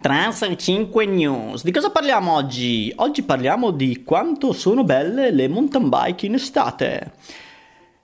Trans 5 News. Di cosa parliamo oggi? Oggi parliamo di quanto sono belle le mountain bike in estate.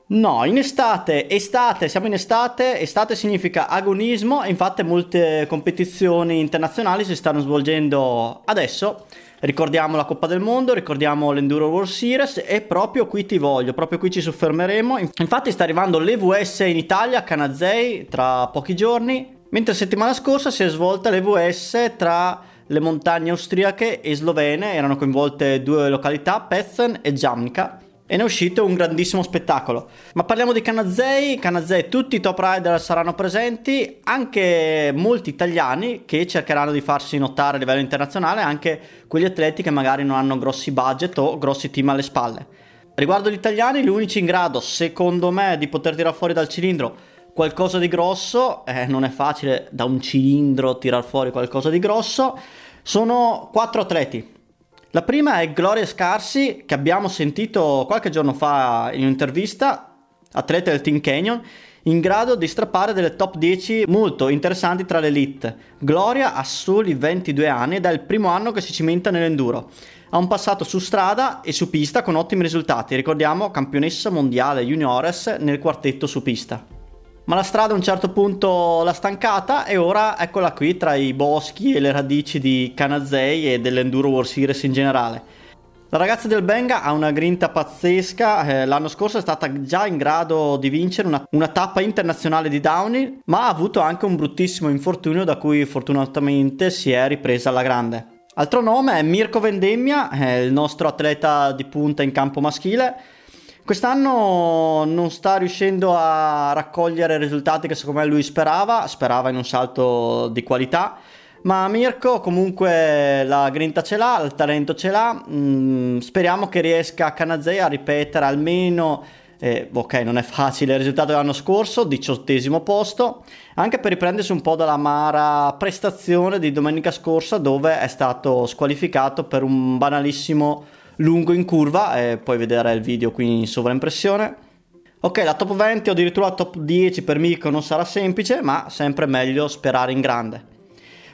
No, in estate, estate, siamo in estate, estate significa agonismo e infatti molte competizioni internazionali si stanno svolgendo adesso. Ricordiamo la Coppa del Mondo, ricordiamo l'Enduro World Series e proprio qui ti voglio, proprio qui ci soffermeremo. Infatti sta arrivando l'EVS in Italia Canazei tra pochi giorni Mentre settimana scorsa si è svolta l'EVS tra le montagne austriache e slovene, erano coinvolte due località, Petzen e Jamnica, e ne è uscito un grandissimo spettacolo. Ma parliamo di Canazei, Canazei tutti i top rider saranno presenti, anche molti italiani che cercheranno di farsi notare a livello internazionale, anche quegli atleti che magari non hanno grossi budget o grossi team alle spalle. Riguardo gli italiani, gli unici in grado, secondo me, di poter tirare fuori dal cilindro qualcosa di grosso, eh, non è facile da un cilindro tirar fuori qualcosa di grosso, sono quattro atleti. La prima è Gloria Scarsi, che abbiamo sentito qualche giorno fa in un'intervista, atleta del Team Canyon, in grado di strappare delle top 10 molto interessanti tra l'elite. Gloria ha soli 22 anni ed è il primo anno che si cimenta nell'enduro. Ha un passato su strada e su pista con ottimi risultati. Ricordiamo campionessa mondiale juniores nel quartetto su pista ma la strada a un certo punto l'ha stancata e ora eccola qui tra i boschi e le radici di Canazei e dell'Enduro World Series in generale. La ragazza del Benga ha una grinta pazzesca, eh, l'anno scorso è stata già in grado di vincere una, una tappa internazionale di downhill, ma ha avuto anche un bruttissimo infortunio da cui fortunatamente si è ripresa alla grande. Altro nome è Mirko Vendemmia, eh, il nostro atleta di punta in campo maschile, Quest'anno non sta riuscendo a raccogliere risultati che secondo me lui sperava, sperava in un salto di qualità, ma Mirko comunque la grinta ce l'ha, il talento ce l'ha, mm, speriamo che riesca a Canazei a ripetere almeno eh, ok, non è facile il risultato dell'anno scorso, diciottesimo posto, anche per riprendersi un po' dalla mara prestazione di domenica scorsa dove è stato squalificato per un banalissimo lungo in curva e puoi vedere il video qui in sovraimpressione. Ok, la top 20 o addirittura la top 10 per Mirko non sarà semplice, ma sempre meglio sperare in grande.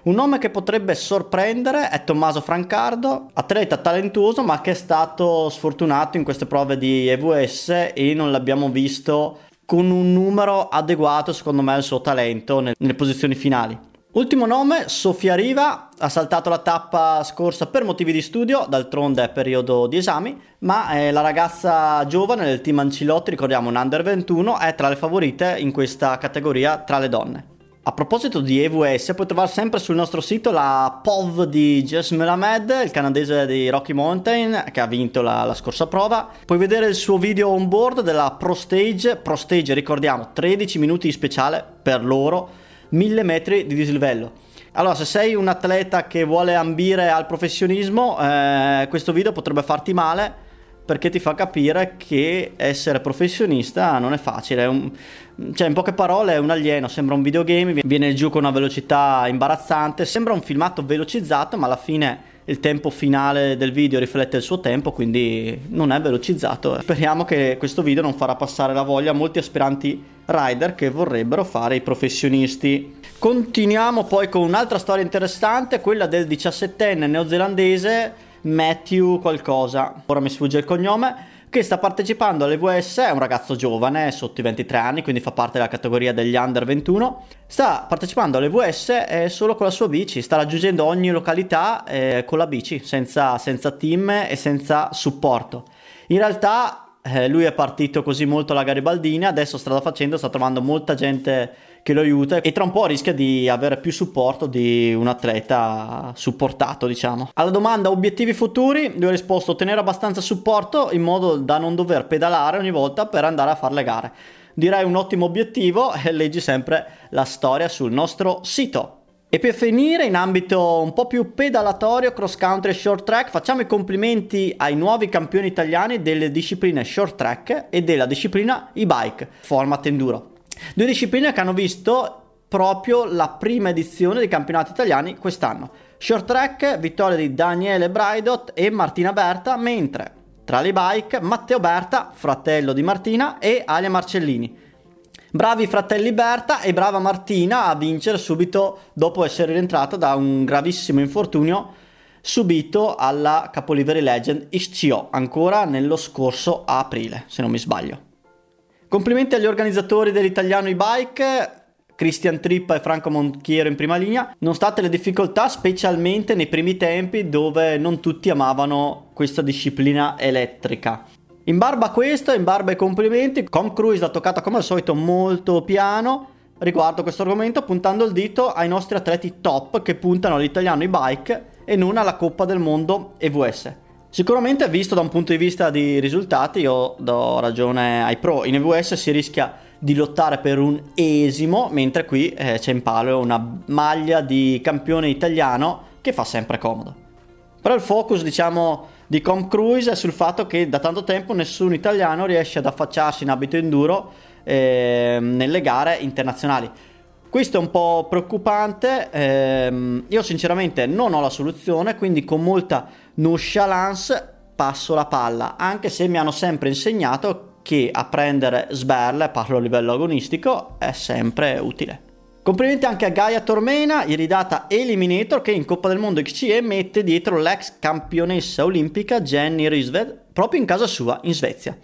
Un nome che potrebbe sorprendere è Tommaso Francardo, atleta talentuoso ma che è stato sfortunato in queste prove di EVS e non l'abbiamo visto con un numero adeguato secondo me al suo talento nelle posizioni finali. Ultimo nome, Sofia Riva, ha saltato la tappa scorsa per motivi di studio, d'altronde è periodo di esami, ma è la ragazza giovane del team Ancilotti, ricordiamo un under 21, è tra le favorite in questa categoria tra le donne. A proposito di EVS, puoi trovare sempre sul nostro sito la POV di Jess Melamed, il canadese di Rocky Mountain, che ha vinto la, la, scorsa prova. Puoi vedere il suo video on board della Pro Stage. Pro Stage, ricordiamo, 13 minuti di speciale per loro 1000 metri di dislivello. Allora, se sei un atleta che vuole ambire al professionismo, eh, questo video potrebbe farti male perché ti fa capire che essere professionista non è facile. È un, cioè, in poche parole, è un alieno. Sembra un videogame, viene giù con una velocità imbarazzante. Sembra un filmato velocizzato, ma alla fine il tempo finale del video riflette il suo tempo, quindi non è velocizzato. Speriamo che questo video non farà passare la voglia a molti aspiranti rider che vorrebbero fare i professionisti. Continuiamo poi con un'altra storia interessante, quella del 17enne neozelandese Matthew qualcosa, ora mi sfugge il cognome, che sta partecipando all'EVS, è un ragazzo giovane, sotto i 23 anni, quindi fa parte della categoria degli under 21. Sta partecipando all'EVS eh, solo con la sua bici, sta raggiungendo ogni località eh, con la bici, senza, senza team e senza supporto. In realtà eh, lui è partito così molto alla Garibaldina, adesso strada facendo sta trovando molta gente che lo aiuta e tra un po' rischia di avere più supporto di un atleta supportato, diciamo. Alla domanda obiettivi futuri, lui ha risposto tenere abbastanza supporto in modo da non dover pedalare ogni volta per andare a fare le gare. Direi un ottimo obiettivo e leggi sempre la storia sul nostro sito. E per finire, in ambito un po' più pedalatorio, cross country e short track, facciamo i complimenti ai nuovi campioni italiani delle discipline short track e della disciplina e-bike, format enduro. Due discipline che hanno visto proprio la prima edizione dei campionati italiani quest'anno. Short track, vittoria di Daniele Braidot e Martina Berta, mentre tra le bike Matteo Berta, fratello di Martina, e Alia Marcellini. Bravi fratelli Berta e brava Martina a vincere subito dopo essere rientrata da un gravissimo infortunio subito alla Capoliveri Legend XCO, ancora nello scorso aprile, se non mi sbaglio. Complimenti agli organizzatori dell'Italiano e-Bike, Christian Trippa e Franco Monchiero in prima linea, nonostante le difficoltà, specialmente nei primi tempi dove non tutti amavano questa disciplina elettrica. In barba a questo, in barba ai complimenti, Com Cruise l'ha toccata come al solito molto piano riguardo questo argomento, puntando il dito ai nostri atleti top che puntano all'italiano e-bike e non alla Coppa del Mondo EVS. Sicuramente visto da un punto di vista di risultati io do ragione ai pro, in EVS si rischia di lottare per un esimo, mentre qui eh, c'è in palo una maglia di campione italiano che fa sempre comodo. Però il focus, diciamo, di Com Cruise è sul fatto che da tanto tempo nessun italiano riesce ad affacciarsi in abito enduro eh, nelle gare internazionali. Questo è un po' preoccupante, ehm, io sinceramente non ho la soluzione, quindi con molta nonchalance passo la palla, anche se mi hanno sempre insegnato che apprendere sberle, parlo a livello agonistico, è sempre utile. Complimenti anche a Gaia Tormena, iridata Eliminator, che in Coppa del Mondo XCE mette dietro l'ex campionessa olimpica Jenny Risved proprio in casa sua in Svezia.